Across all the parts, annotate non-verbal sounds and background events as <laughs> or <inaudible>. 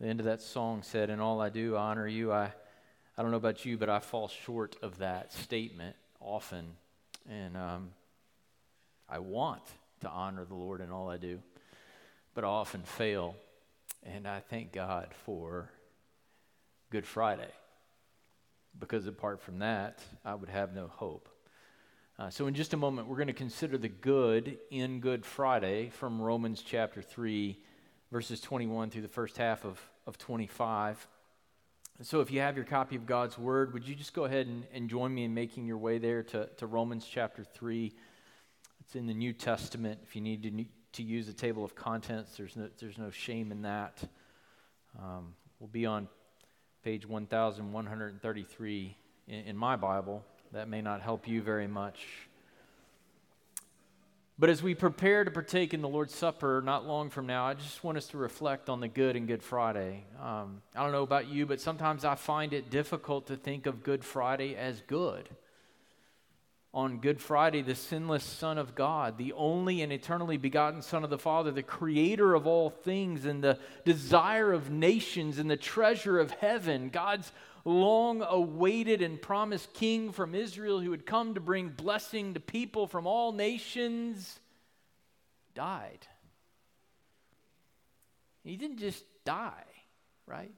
The end of that song said, In all I do, I honor you. I, I don't know about you, but I fall short of that statement often. And um, I want to honor the Lord in all I do, but I often fail. And I thank God for Good Friday, because apart from that, I would have no hope. Uh, so, in just a moment, we're going to consider the good in Good Friday from Romans chapter 3 verses 21 through the first half of, of 25. So, if you have your copy of God's Word, would you just go ahead and, and join me in making your way there to, to Romans chapter 3? It's in the New Testament. If you need to, to use a table of contents, there's no, there's no shame in that. Um, we'll be on page 1133 in, in my Bible. That may not help you very much. But as we prepare to partake in the Lord's Supper not long from now, I just want us to reflect on the good in Good Friday. Um, I don't know about you, but sometimes I find it difficult to think of Good Friday as good. On Good Friday, the sinless Son of God, the only and eternally begotten Son of the Father, the creator of all things and the desire of nations and the treasure of heaven, God's long awaited and promised king from Israel who had come to bring blessing to people from all nations, died. He didn't just die, right?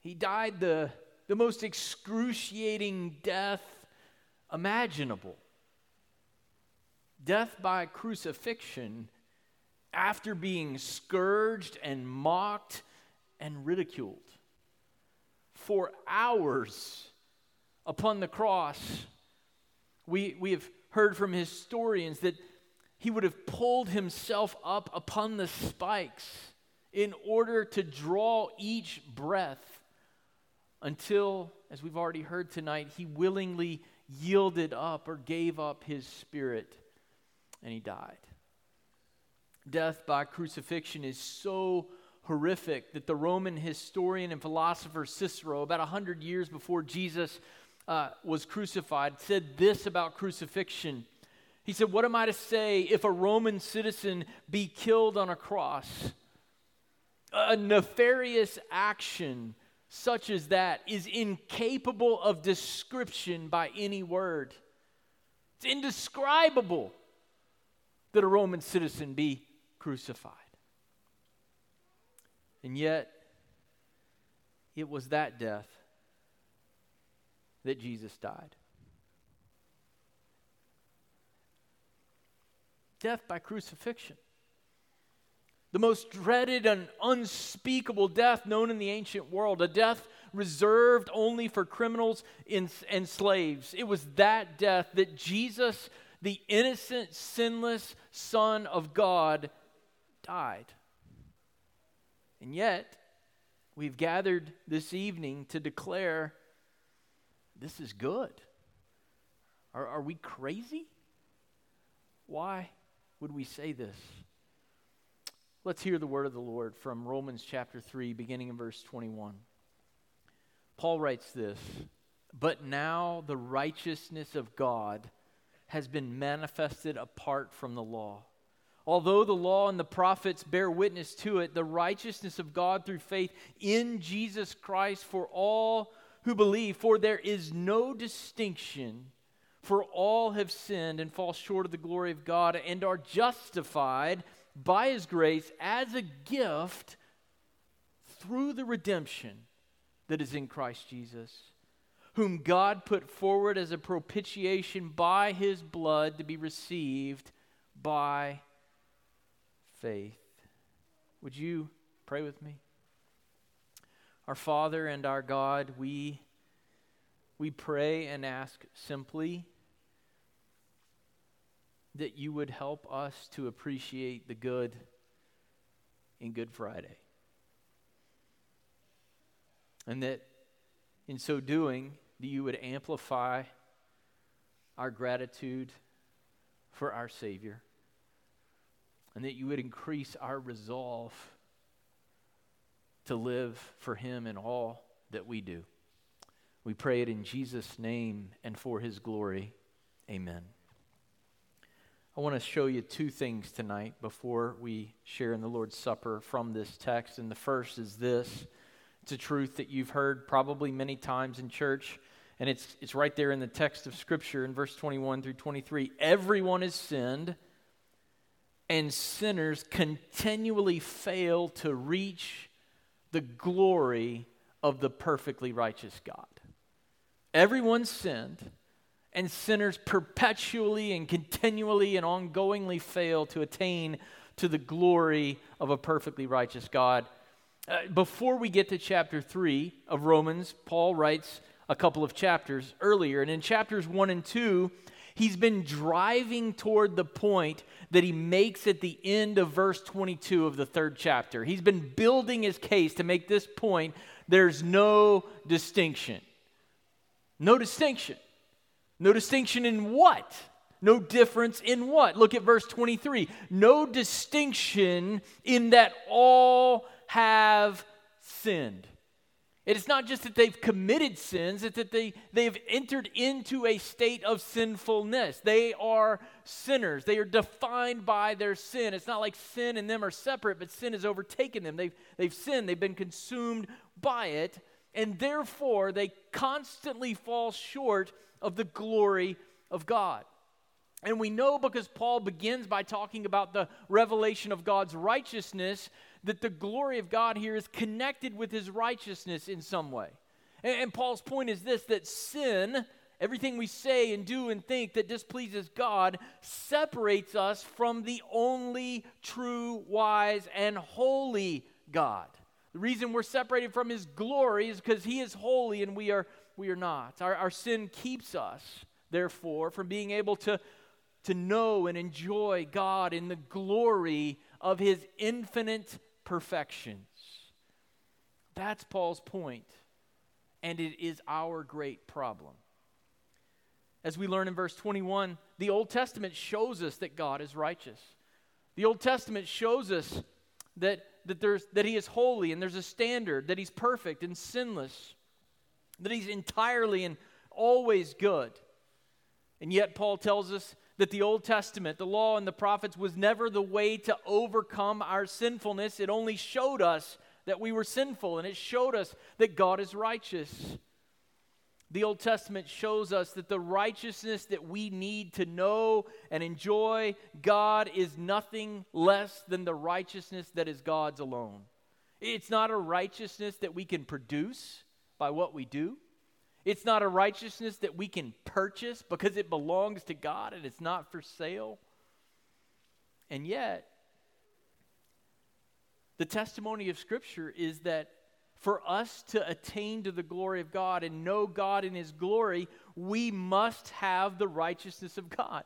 He died the, the most excruciating death imaginable death by crucifixion after being scourged and mocked and ridiculed for hours upon the cross. We, we have heard from historians that he would have pulled himself up upon the spikes in order to draw each breath until, as we've already heard tonight, he willingly yielded up or gave up his spirit and he died. Death by crucifixion is so horrific that the Roman historian and philosopher Cicero, about 100 years before Jesus uh, was crucified, said this about crucifixion. He said, What am I to say if a Roman citizen be killed on a cross? A nefarious action such as that is incapable of description by any word. It's indescribable that a Roman citizen be crucified. And yet, it was that death that Jesus died. Death by crucifixion. The most dreaded and unspeakable death known in the ancient world, a death reserved only for criminals and slaves. It was that death that Jesus, the innocent, sinless Son of God, died. And yet, we've gathered this evening to declare this is good. Are, are we crazy? Why would we say this? Let's hear the word of the Lord from Romans chapter 3, beginning in verse 21. Paul writes this But now the righteousness of God has been manifested apart from the law Although the law and the prophets bear witness to it, the righteousness of God through faith in Jesus Christ for all who believe, for there is no distinction, for all have sinned and fall short of the glory of God and are justified by his grace as a gift through the redemption that is in Christ Jesus, whom God put forward as a propitiation by his blood to be received by faith. Would you pray with me? Our Father and our God, we, we pray and ask simply that you would help us to appreciate the good in Good Friday. And that in so doing, that you would amplify our gratitude for our Savior, and that you would increase our resolve to live for Him in all that we do. We pray it in Jesus' name and for His glory. Amen. I want to show you two things tonight before we share in the Lord's Supper from this text. And the first is this it's a truth that you've heard probably many times in church, and it's, it's right there in the text of Scripture in verse 21 through 23. Everyone has sinned, and sinners continually fail to reach the glory of the perfectly righteous God. Everyone sinned, and sinners perpetually and continually and ongoingly fail to attain to the glory of a perfectly righteous God. Uh, before we get to chapter 3 of Romans, Paul writes a couple of chapters earlier. And in chapters 1 and 2, he's been driving toward the point that he makes at the end of verse 22 of the third chapter. He's been building his case to make this point there's no distinction. No distinction. No distinction in what? No difference in what? Look at verse 23. No distinction in that all have sinned. It is not just that they've committed sins, it's that they, they've entered into a state of sinfulness. They are sinners. They are defined by their sin. It's not like sin and them are separate, but sin has overtaken them. They've, they've sinned, they've been consumed by it, and therefore they constantly fall short of the glory of God. And we know because Paul begins by talking about the revelation of God's righteousness that the glory of God here is connected with his righteousness in some way. And, and, Paul's point is this that sin, everything we say and do and think that displeases God, separates us from the only true, wise, and holy God. The reason we're separated from his glory is because he is holy and we are, we are not. Our, our sin keeps us, therefore, from being able to, to know and enjoy God in the glory of his infinite perfections. That's Paul's point, and it is our great problem. As we learn in verse 21, the Old Testament shows us that God is righteous. The Old Testament shows us that that, there's, that he is holy and there's a standard, that he's perfect and sinless, that he's entirely and always good. And yet, Paul tells us that the Old Testament, the law and the prophets, was never the way to overcome our sinfulness. It only showed us that we were sinful, and it showed us that God is righteous. The Old Testament shows us that the righteousness that we need to know and enjoy God is nothing less than the righteousness that is God's alone. It's not a righteousness that we can produce by what we do. It's not a righteousness that we can purchase because it belongs to God and it's not for sale. And yet, the testimony of Scripture is that for us to attain to the glory of God and know God in His glory, we must have the righteousness of God.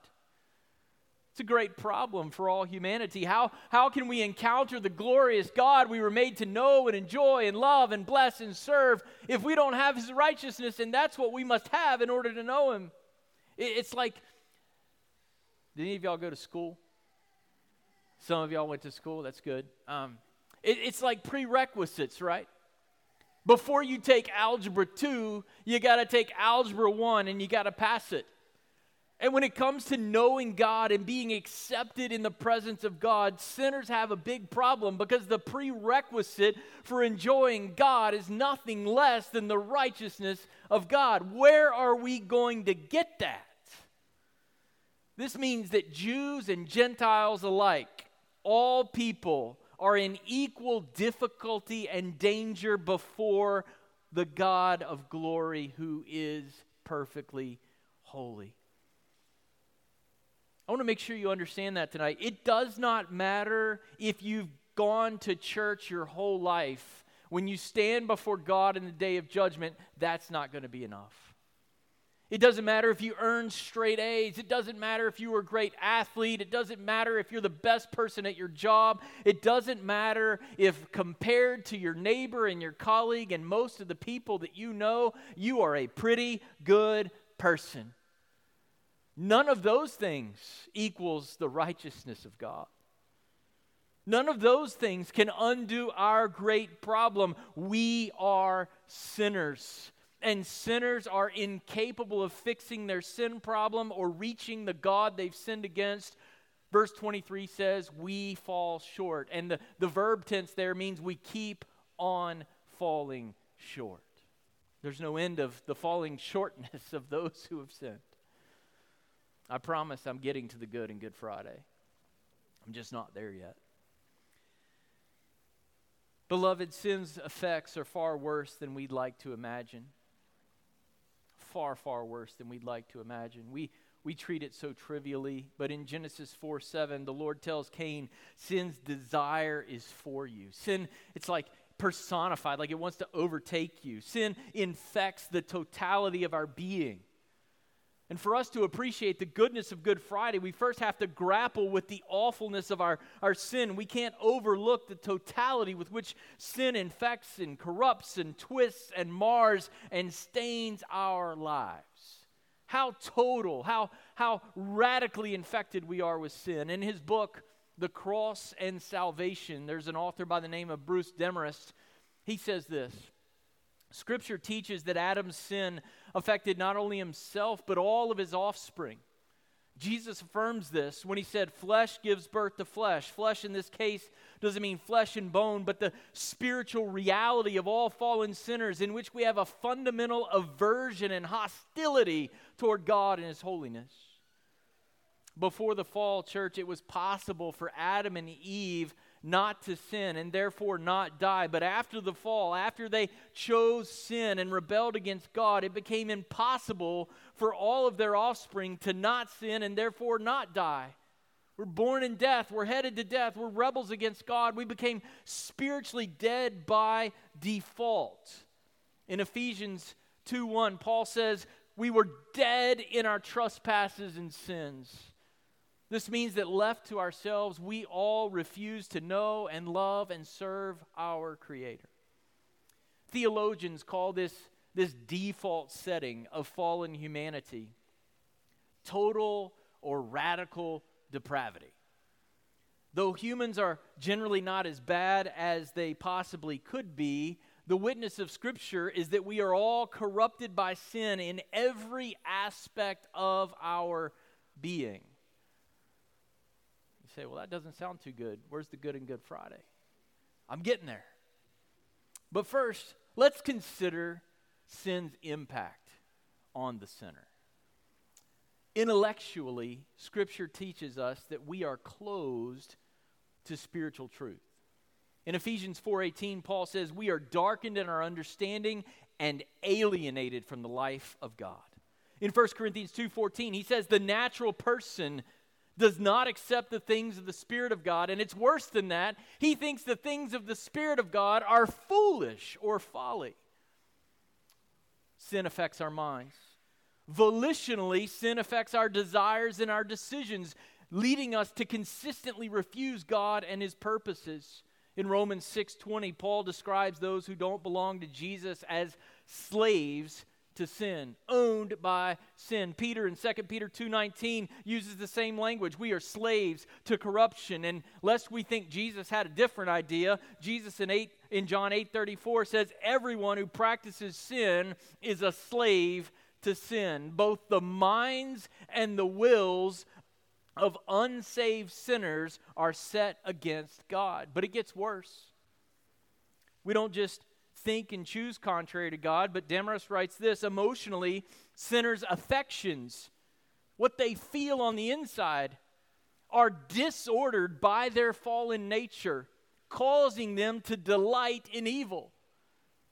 It's a great problem for all humanity. How, how can we encounter the glorious God we were made to know and enjoy and love and bless and serve if we don't have His righteousness? And that's what we must have in order to know Him. It, it's like, did any of y'all go to school? Some of y'all went to school. That's good. Um, it, it's like prerequisites, right? Before you take Algebra 2, you got to take Algebra 1 and you got to pass it. And when it comes to knowing God and being accepted in the presence of God, sinners have a big problem because the prerequisite for enjoying God is nothing less than the righteousness of God. Where are we going to get that? This means that Jews and Gentiles alike, all people, are in equal difficulty and danger before the God of glory who is perfectly holy. I want to make sure you understand that tonight. It does not matter if you've gone to church your whole life. When you stand before God in the day of judgment, that's not going to be enough. It doesn't matter if you earn straight A's. It doesn't matter if you were a great athlete. It doesn't matter if you're the best person at your job. It doesn't matter if, compared to your neighbor and your colleague and most of the people that you know, you are a pretty good person. None of those things equals the righteousness of God. None of those things can undo our great problem. We are sinners and sinners are incapable of fixing their sin problem or reaching the God they've sinned against. Verse 23 says, We fall short. And the, the verb tense there means we keep on falling short. There's no end of the falling shortness of those who have sinned. I promise I'm getting to the good in Good Friday. I'm just not there yet. Beloved, sin's effects are far worse than we'd like to imagine far, far worse than we'd like to imagine. We, we treat it so trivially, but in Genesis 4 7, the Lord tells Cain, Sin's desire is for you. Sin, it's like personified, like it wants to overtake you. Sin infects the totality of our being. And for us to appreciate the goodness of Good Friday, we first have to grapple with the awfulness of our, our sin. We can't overlook the totality with which sin infects and corrupts and twists and mars and stains our lives. How total, how, how radically infected we are with sin. In his book, The Cross and Salvation, there's an author by the name of Bruce Demarest. He says this Scripture teaches that Adam's sin affected not only himself, but all of his offspring. Jesus affirms this when he said, Flesh gives birth to flesh. Flesh in this case doesn't mean flesh and bone, but the spiritual reality of all fallen sinners in which we have a fundamental aversion and hostility toward God and his holiness. Before the fall, church, it was possible for Adam and Eve not to sin and therefore not die. But after the fall, after they chose sin and rebelled against God, it became impossible for all of their offspring to not sin and therefore not die. We're born in death. We're headed to death. We're rebels against God. We became spiritually dead by default. In Ephesians 2 1, Paul says, We were dead in our trespasses and sins. This means that left to ourselves, we all refuse to know and love and serve our Creator. Theologians call this, this default setting of fallen humanity total or radical depravity. Though humans are generally not as bad as they possibly could be, the witness of Scripture is that we are all corrupted by sin in every aspect of our being say, well, that doesn't sound too good. Where's the good in Good Friday? I'm getting there. But first, let's consider sin's impact on the sinner. Intellectually, Scripture teaches us that we are closed to spiritual truth. In Ephesians 4:18, Paul says, "We are darkened in our understanding and alienated from the life of God." In 1 Corinthians 2:14, he says, "The natural person does not accept the things of the Spirit of God. And it's worse than that. He thinks the things of the Spirit of God are foolish or folly. Sin affects our minds. Volitionally, sin affects our desires and our decisions, leading us to consistently refuse God and his purposes. In Romans 6:20, Paul describes those who don't belong to Jesus as slaves to sin, owned by sin. Peter in 2 Peter 2:19 uses the same language. We are slaves to corruption. And lest we think Jesus had a different idea, Jesus in 8 in John 8:34 says everyone who practices sin is a slave to sin. Both the minds and the wills of unsaved sinners are set against God. But it gets worse. We don't just think and choose contrary to God, but Demarest writes this emotionally, sinners' affections, what they feel on the inside, are disordered by their fallen nature, causing them to delight in evil.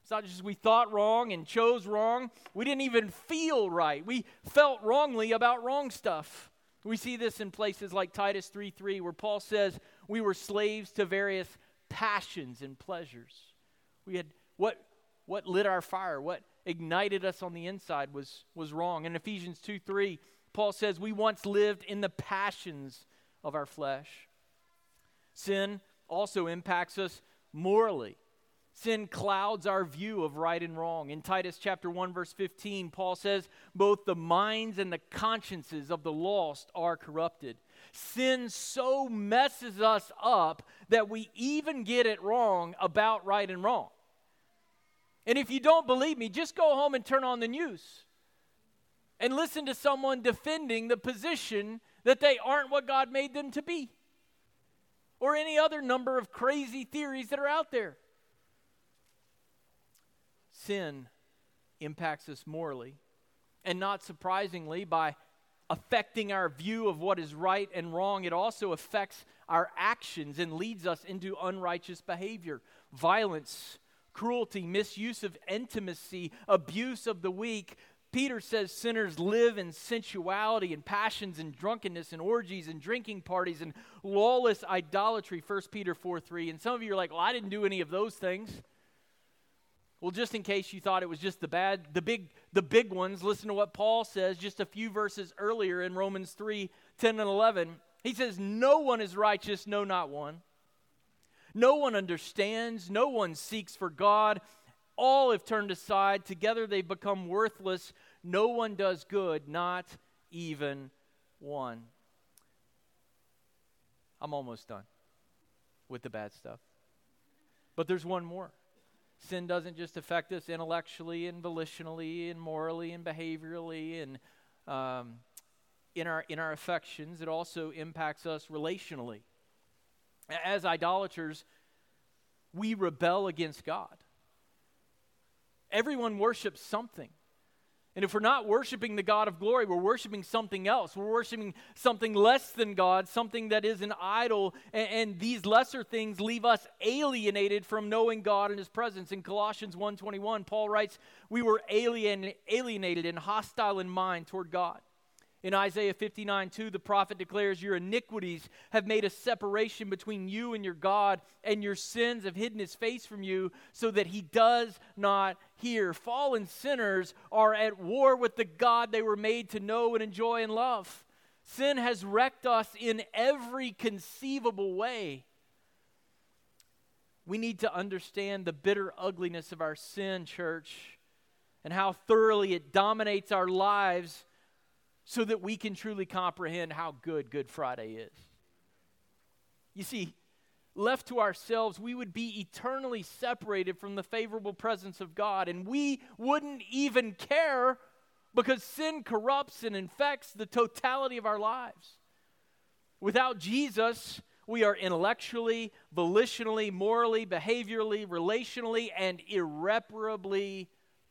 It's not just we thought wrong and chose wrong, we didn't even feel right. We felt wrongly about wrong stuff. We see this in places like Titus 3 3, where Paul says we were slaves to various passions and pleasures. We had what, what lit our fire? What ignited us on the inside was, was wrong. In Ephesians 2 3, Paul says, We once lived in the passions of our flesh. Sin also impacts us morally. Sin clouds our view of right and wrong. In Titus chapter 1 verse 15, Paul says, "Both the minds and the consciences of the lost are corrupted." Sin so messes us up that we even get it wrong about right and wrong. And if you don't believe me, just go home and turn on the news and listen to someone defending the position that they aren't what God made them to be, or any other number of crazy theories that are out there. Sin impacts us morally, and not surprisingly, by affecting our view of what is right and wrong, it also affects our actions and leads us into unrighteous behavior, violence, cruelty, misuse of intimacy, abuse of the weak. Peter says sinners live in sensuality and passions and drunkenness and orgies and drinking parties and lawless idolatry, 1 Peter 4 3. And some of you are like, well, I didn't do any of those things. Well, just in case you thought it was just the bad, the big, the big ones, listen to what Paul says just a few verses earlier in Romans 3 10 and 11. He says, No one is righteous, no, not one. No one understands, no one seeks for God. All have turned aside. Together they've become worthless. No one does good, not even one. I'm almost done with the bad stuff. But there's one more. Sin doesn't just affect us intellectually and volitionally and morally and behaviorally and um, in, our, in our affections, it also impacts us relationally. As idolaters, we rebel against God. Everyone worships something. And if we're not worshiping the God of glory, we're worshiping something else. We're worshiping something less than God, something that is an idol. And, and, these lesser things leave us alienated from knowing God and his presence. In Colossians 1:21, Paul writes, "We were alien, alienated and hostile in mind toward God." In Isaiah 59 2, the prophet declares, Your iniquities have made a separation between you and your God, and your sins have hidden his face from you so that he does not hear. Fallen sinners are at war with the God they were made to know and enjoy and love. Sin has wrecked us in every conceivable way. We need to understand the bitter ugliness of our sin, church, and how thoroughly it dominates our lives so that we can truly comprehend how good Good Friday is. You see, left to ourselves, we would be eternally separated from the favorable presence of God, and we wouldn't even care because sin corrupts and infects the totality of our lives. Without Jesus, we are intellectually, volitionally, morally, behaviorally, relationally, and irreparably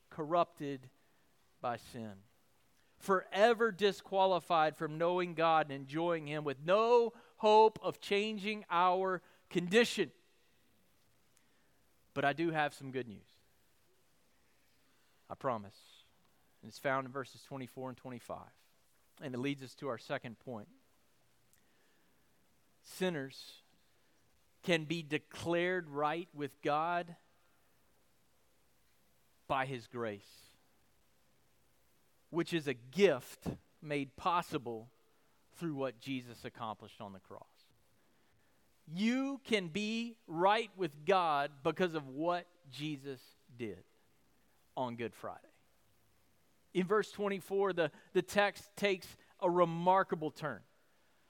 corrupted by sin forever disqualified from knowing God and enjoying Him with no hope of changing our condition. But I do have some good news. I promise. And it's found in verses 24 and 25. And it leads us to our second point. Sinners can be declared right with God by His grace which is a gift made possible through what Jesus accomplished on the cross. You can be right with God because of what Jesus did on Good Friday. In verse 24, the, the text takes a remarkable turn.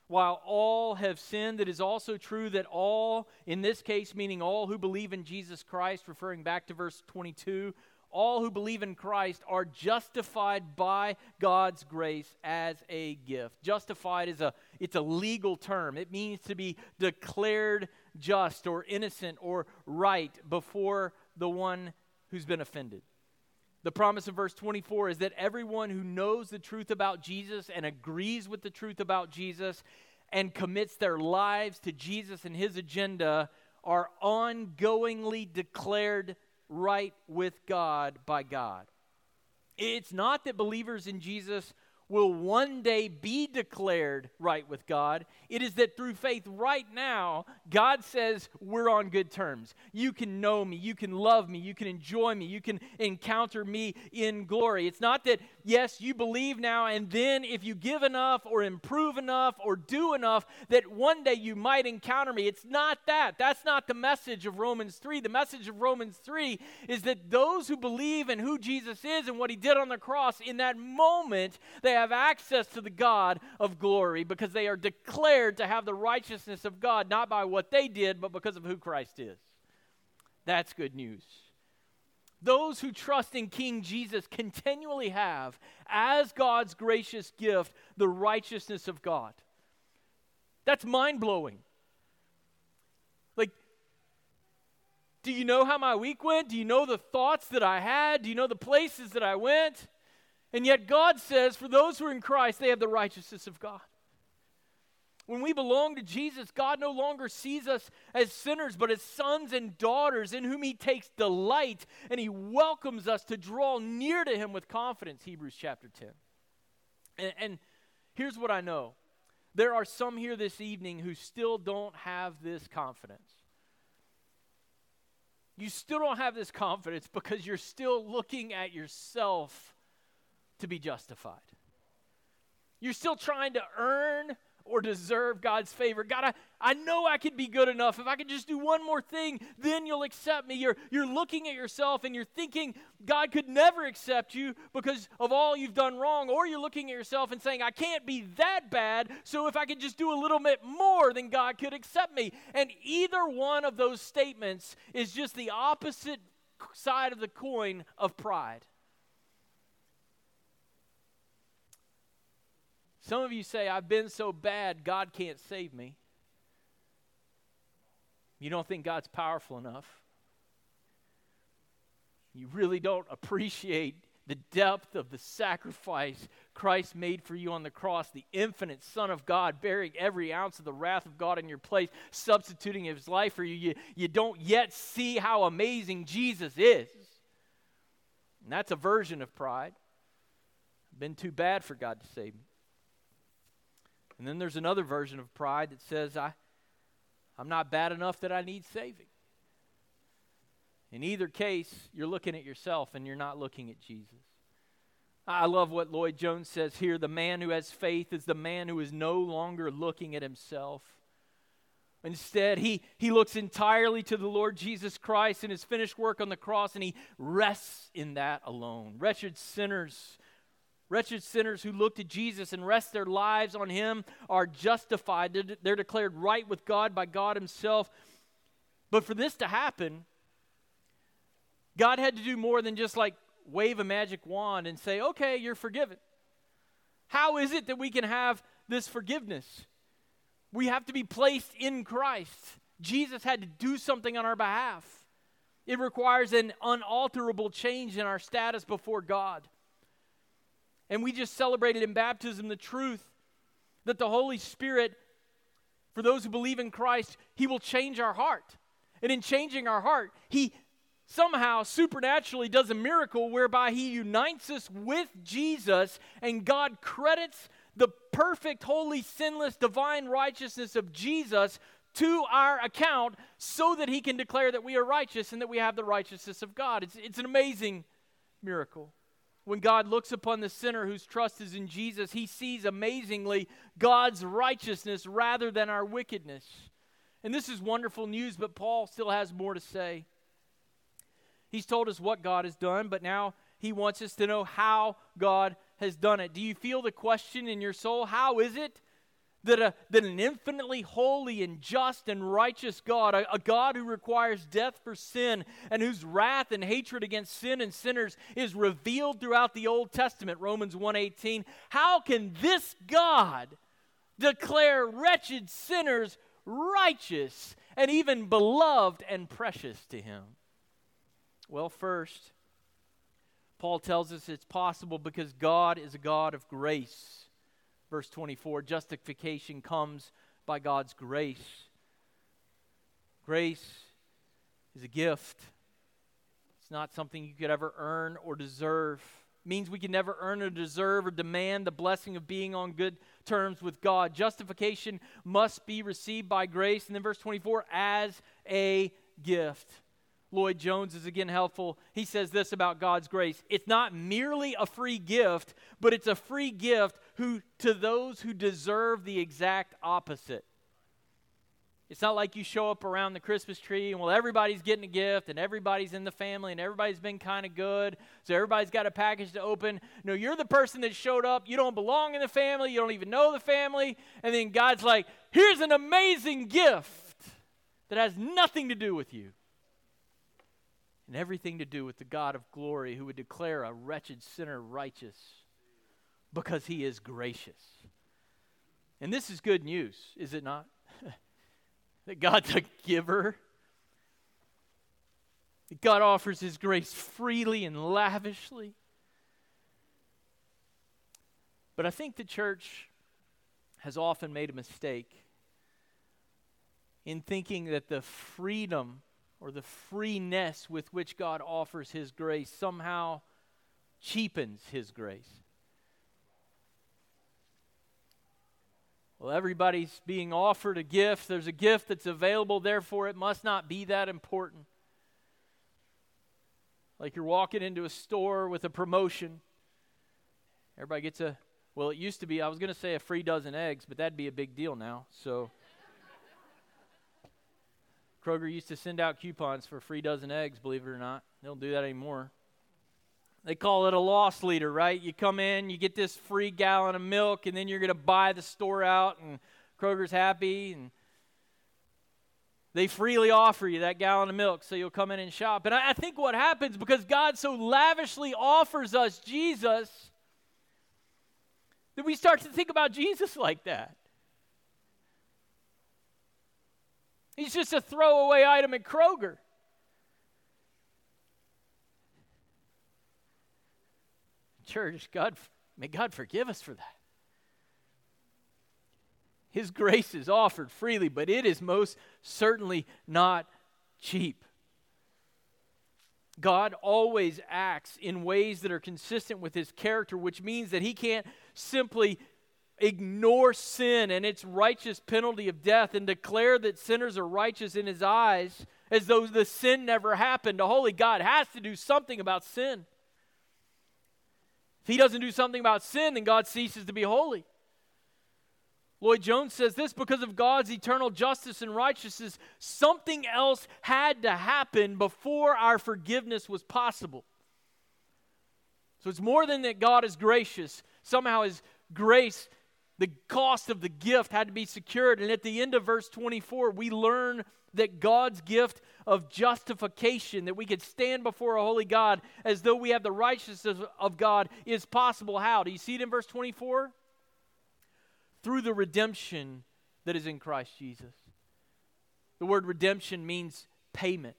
While all have sinned, it is also true that all, in this case, meaning all who believe in Jesus Christ, referring back to verse 22, all who believe in Christ are justified by God's grace as a gift. Justified is a it's a legal term. It means to be declared just or innocent or right before the one who's been offended. The promise of verse 24 is that everyone who knows the truth about Jesus and agrees with the truth about Jesus and commits their lives to Jesus and his agenda are ongoingly declared right with God by God. It's not that believers in Jesus will one day be declared right with God. It is that through faith right now, God says we're on good terms. You can know me, you can love me, you can enjoy me, you can encounter me in glory. It's not that, yes, you believe now, and then if you give enough or improve enough or do enough, that one day you might encounter me. It's not that. That's not the message of Romans 3. The message of Romans 3 is that those who believe in who Jesus is and what he did on the cross, in that moment, they have access to the God of glory because they are declared to have the righteousness of God, not by what they did, but because of who Christ is. That's good news. Those who trust in King Jesus continually have, as God's gracious gift, the righteousness of God. That's mind blowing. Like, do you know how my week went? Do you know the thoughts that I had? Do you know the places that I went? And yet, God says, for those who are in Christ, they have the righteousness of God. When we belong to Jesus, God no longer sees us as sinners, but as sons and daughters in whom He takes delight, and He welcomes us to draw near to Him with confidence. Hebrews chapter 10. And, and here's what I know there are some here this evening who still don't have this confidence. You still don't have this confidence because you're still looking at yourself to be justified. You're still trying to earn or deserve God's favor. God, I, I know I could be good enough. If I could just do one more thing, then you'll accept me. You're, you're looking at yourself and you're thinking God could never accept you because of all you've done wrong. Or you're looking at yourself and saying, I can't be that bad, so if I could just do a little bit more, then God could accept me. And either one of those statements is just the opposite side of the coin of pride. Some of you say, I've been so bad, God can't save me. You don't think God's powerful enough. You really don't appreciate the depth of the sacrifice Christ made for you on the cross, the infinite Son of God, bearing every ounce of the wrath of God in your place, substituting his life for you. You, you don't yet see how amazing Jesus is. And that's a version of pride. I've been too bad for God to save me. And then there's another version of pride that says, I, I'm not bad enough that I need saving. In either case, you're looking at yourself and you're not looking at Jesus. I love what Lloyd Jones says here. The man who has faith is the man who is no longer looking at himself. Instead, he, he looks entirely to the Lord Jesus Christ and his finished work on the cross, and he rests in that alone. Wretched sinners Wretched sinners who look to Jesus and rest their lives on Him are justified. They're, declared right with God by God Himself. But for this to happen, God had to do more than just like wave a magic wand and say, okay, you're forgiven. How is it that we can have this forgiveness? We have to be placed in Christ. Jesus had to do something on our behalf. It requires an unalterable change in our status before God. And we just celebrated in baptism the truth that the Holy Spirit, for those who believe in Christ, He will change our heart. And in changing our heart, He somehow supernaturally does a miracle whereby He unites us with Jesus, and God credits the perfect, holy, sinless, divine righteousness of Jesus to our account so that He can declare that we are righteous and that we have the righteousness of God. It's, it's an amazing miracle. When God looks upon the sinner whose trust is in Jesus, he sees amazingly God's righteousness rather than our wickedness. And this is wonderful news, but Paul still has more to say. He's told us what God has done, but now he wants us to know how God has done it. Do you feel the question in your soul? How is it that, a, that an infinitely holy and just and righteous God, a, a God who requires death for sin and whose wrath and hatred against sin and sinners is revealed throughout the Old Testament, Romans 1:18, how can this God declare wretched sinners righteous and even beloved and precious to him? Well, first, Paul tells us it's possible because God is a God of grace. Verse 24 justification comes by God's grace. Grace is a gift, it's not something you could ever earn or deserve. means we can never earn or deserve or demand the blessing of being on good terms with God. Justification must be received by grace. And then verse 24, as a gift. Lloyd Jones is again helpful. He says this about God's grace it's not merely a free gift, but it's a free gift who, to those who deserve the exact opposite. It's not like you show up around the Christmas tree and, well, everybody's getting a gift and everybody's in the family and everybody's been kind of good, so everybody's got a package to open. No, you're the person that showed up. You don't belong in the family. You don't even know the family. And then God's like, here's an amazing gift that has nothing to do with you and everything to do with the God of glory who would declare a wretched sinner righteous because he is gracious. And this is good news, is it not? <laughs> that God's a giver. That God offers His grace freely and lavishly. But I think the church has often made a mistake in thinking that the freedom or the freeness with which God offers His grace somehow cheapens His grace. Well, everybody's being offered a gift. There's a gift that's available, therefore, it must not be that important. Like you're walking into a store with a promotion. Everybody gets a, well, it used to be, I was going to say a free dozen eggs, but that'd be a big deal now. So, Kroger used to send out coupons for free dozen eggs, believe it or not. They don't do that anymore. They call it a loss leader, right? You come in, you get this free gallon of milk, and then you're going to buy the store out, and Kroger's happy, and they freely offer you that gallon of milk so you'll come in and shop. And I, I think what happens because God so lavishly offers us Jesus that we start to think about Jesus like that. He's just a throwaway item at Kroger. Church, God, may God forgive us for that. His grace is offered freely, but it is most certainly not cheap. God always acts in ways that are consistent with his character, which means that he can't simply ignore sin and its righteous penalty of death and declare that sinners are righteous in his eyes as though the sin never happened. A holy God has to do something about sin. If he doesn't do something about sin, then God ceases to be holy. Lloyd Jones says this because of God's eternal justice and righteousness, something else had to happen before our forgiveness was possible. So it's more than that God is gracious. Somehow His grace, the cost of the gift had to be secured. And at the end of verse 24, we learn that God's gift of justification, that we could stand before a holy God as though we have the righteousness of God, is possible. How? Do you see it in verse 24? Through the redemption that is in Christ Jesus. The word redemption means payment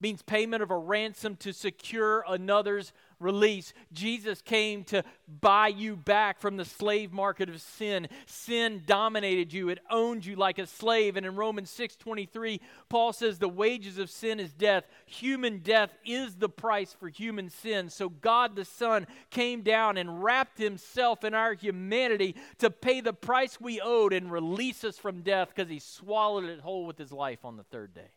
means payment of a ransom to secure another's release. Jesus came to buy you back from the slave market of sin. Sin dominated you, it owned you like a slave. And in Romans 6:23, Paul says the wages of sin is death. Human death is the price for human sin. So God the Son came down and wrapped himself in our humanity to pay the price we owed and release us from death because he swallowed it whole with his life on the third day.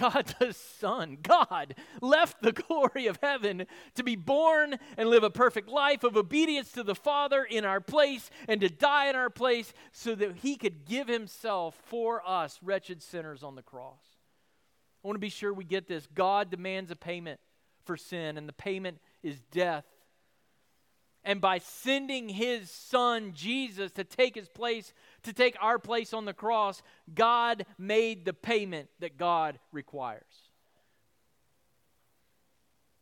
God the Son, God, left the <laughs> glory of heaven to be born and live a perfect life of obedience to the Father in our place and to die in our place so that he could give himself for us, wretched sinners, on the cross. I want to be sure we get this. God demands a payment for sin, and the payment is death. And by sending his son Jesus to take his place, to take our place on the cross, God made the payment that God requires.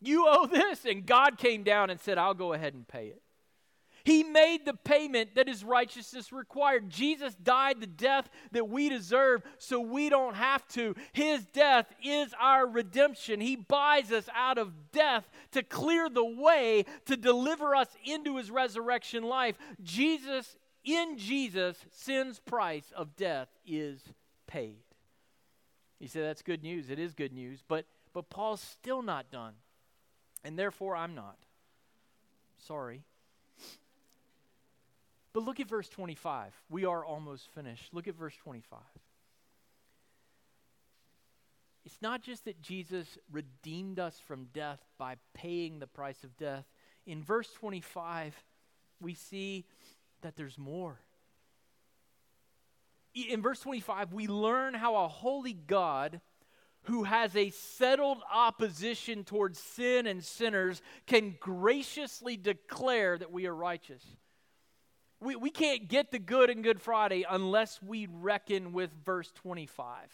You owe this, and God came down and said, I'll go ahead and pay it. He made the payment that his righteousness required. Jesus died the death that we deserve so we don't have to. His death is our redemption. He buys us out of death to clear the way to deliver us into his resurrection life. Jesus, in Jesus, sin's price of death is paid. You say that's good news. It is good news, but but Paul's still not done. And therefore, I'm not. Sorry. But look at verse 25. We are almost finished. Look at verse 25. It's not just that Jesus redeemed us from death by paying the price of death. In verse 25, we see that there's more. In verse 25, we learn how a holy God who has a settled opposition towards sin and sinners can graciously declare that we are righteous. We, we can't get the good in Good Friday unless we reckon with verse 25.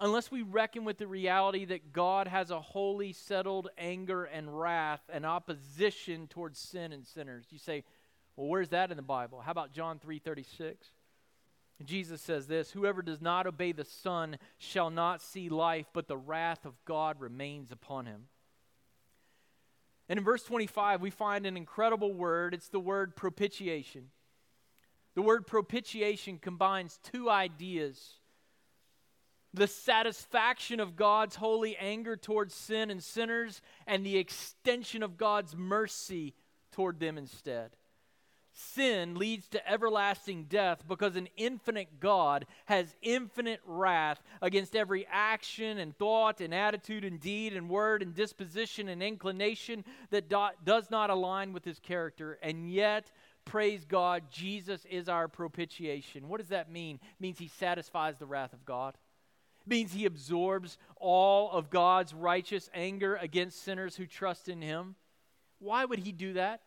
Unless we reckon with the reality that God has a holy, settled anger and wrath and opposition towards sin and sinners. You say, well, where's that in the Bible? How about John 3:36? Jesus says this Whoever does not obey the Son shall not see life, but the wrath of God remains upon him. And in verse 25, we find an incredible word. It's the word propitiation. The word propitiation combines two ideas the satisfaction of God's holy anger towards sin and sinners, and the extension of God's mercy toward them instead sin leads to everlasting death because an infinite God has infinite wrath against every action and thought and attitude and deed and word and disposition and inclination that do- does not align with his character. And yet, praise God, Jesus is our propitiation. What does that mean? It means he satisfies the wrath of God. Means he absorbs all of God's righteous anger against sinners who trust in him. Why would he do that?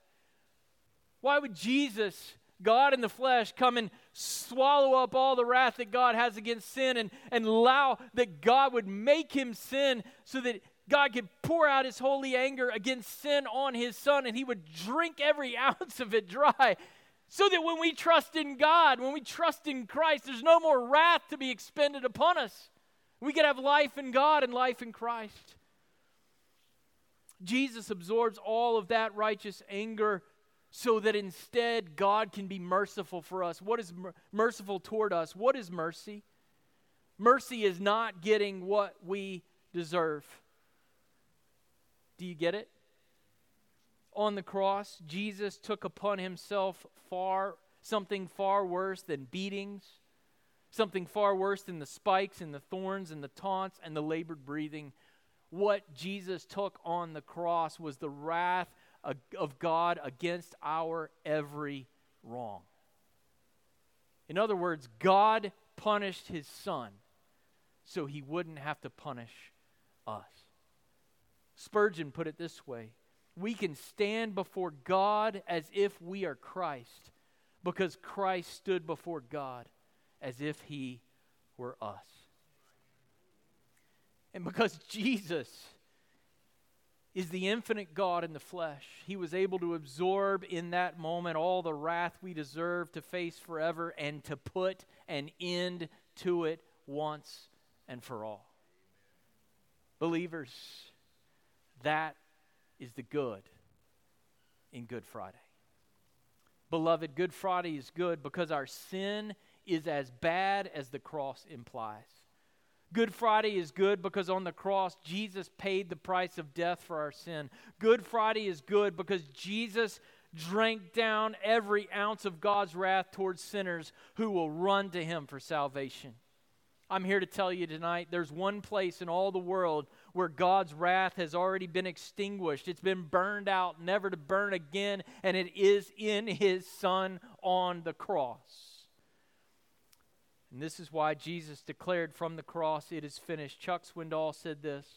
Why would Jesus, God in the flesh, come and swallow up all the wrath that God has against sin and, and allow that God would make him sin so that God could pour out his holy anger against sin on his son and he would drink every <laughs> ounce of it dry? So that when we trust in God, when we trust in Christ, there's no more wrath to be expended upon us. We can have life in God and life in Christ. Jesus absorbs all of that righteous anger so that instead God can be merciful for us. What is mer- merciful toward us? What is mercy? Mercy is not getting what we deserve. Do you get it? On the cross, Jesus took upon himself far something far worse than beatings, something far worse than the spikes and the thorns and the taunts and the labored breathing. What Jesus took on the cross was the wrath of God against our every wrong. In other words, God punished his son so he wouldn't have to punish us. Spurgeon put it this way We can stand before God as if we are Christ because Christ stood before God as if he were us. And because Jesus is the infinite God in the flesh. He was able to absorb in that moment all the wrath we deserve to face forever and to put an end to it once and for all. Believers, that is the good in Good Friday. Beloved, Good Friday is good because our sin is as bad as the cross implies. Good Friday is good because on the cross, Jesus paid the price of death for our sin. Good Friday is good because Jesus drank down every ounce of God's wrath towards sinners who will run to him for salvation. I'm here to tell you tonight there's one place in all the world where God's wrath has already been extinguished. It's been burned out, never to burn again, and it is in his Son on the cross. And this is why Jesus declared from the cross, It is finished. Chuck Swindoll said this.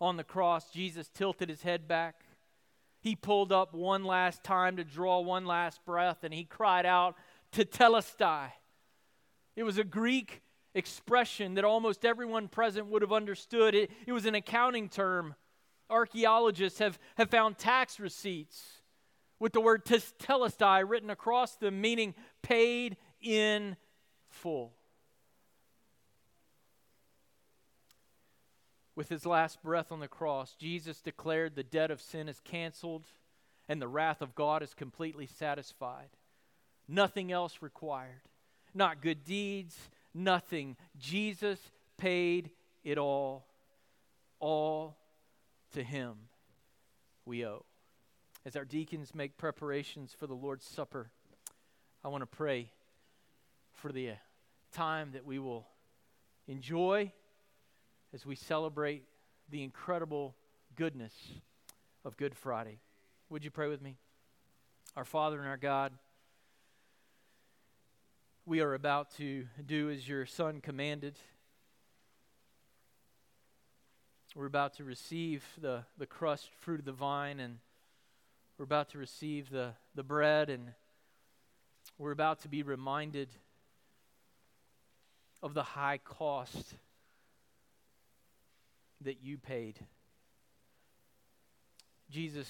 On the cross, Jesus tilted his head back. He pulled up one last time to draw one last breath, and he cried out, To Tetelestai. It was a Greek expression that almost everyone present would have understood. It, it was an accounting term. Archaeologists have, have found tax receipts with the word telestai written across them, meaning paid in full. With his last breath on the cross, Jesus declared the debt of sin is canceled and the wrath of God is completely satisfied. Nothing else required. Not good deeds, nothing. Jesus paid it all. all to Him we owe. As our deacons make preparations for the Lord's Supper, I want to pray for the time that we will enjoy as we celebrate the incredible goodness of Good Friday. Would you pray with me? Our Father and our God, we are about to do as your Son commanded. We're about to receive the, the crushed fruit of the vine, and we're about to receive the, the bread, and we're about to be reminded of the high cost that you paid. Jesus,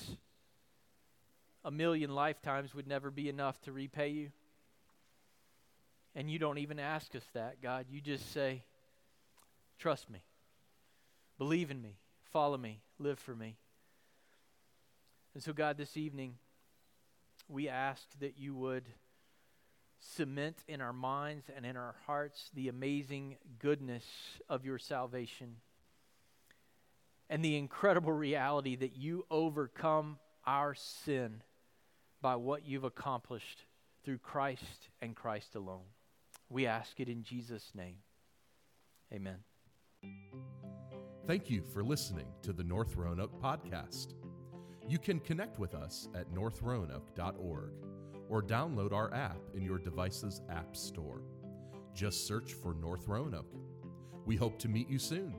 a million lifetimes would never be enough to repay you. And you don't even ask us that, God. You just say, trust me, believe in me, follow me, live for me. And so, God, this evening, we ask that you would cement in our minds and in our hearts the amazing goodness of your salvation and the incredible reality that you overcome our sin by what you've accomplished through Christ and Christ alone. We ask it in Jesus' name. Amen. Thank you for listening to the North Roanoke podcast. You can connect with us at northroanoke.org or download our app in your device's app store. Just search for North Roanoke. We hope to meet you soon.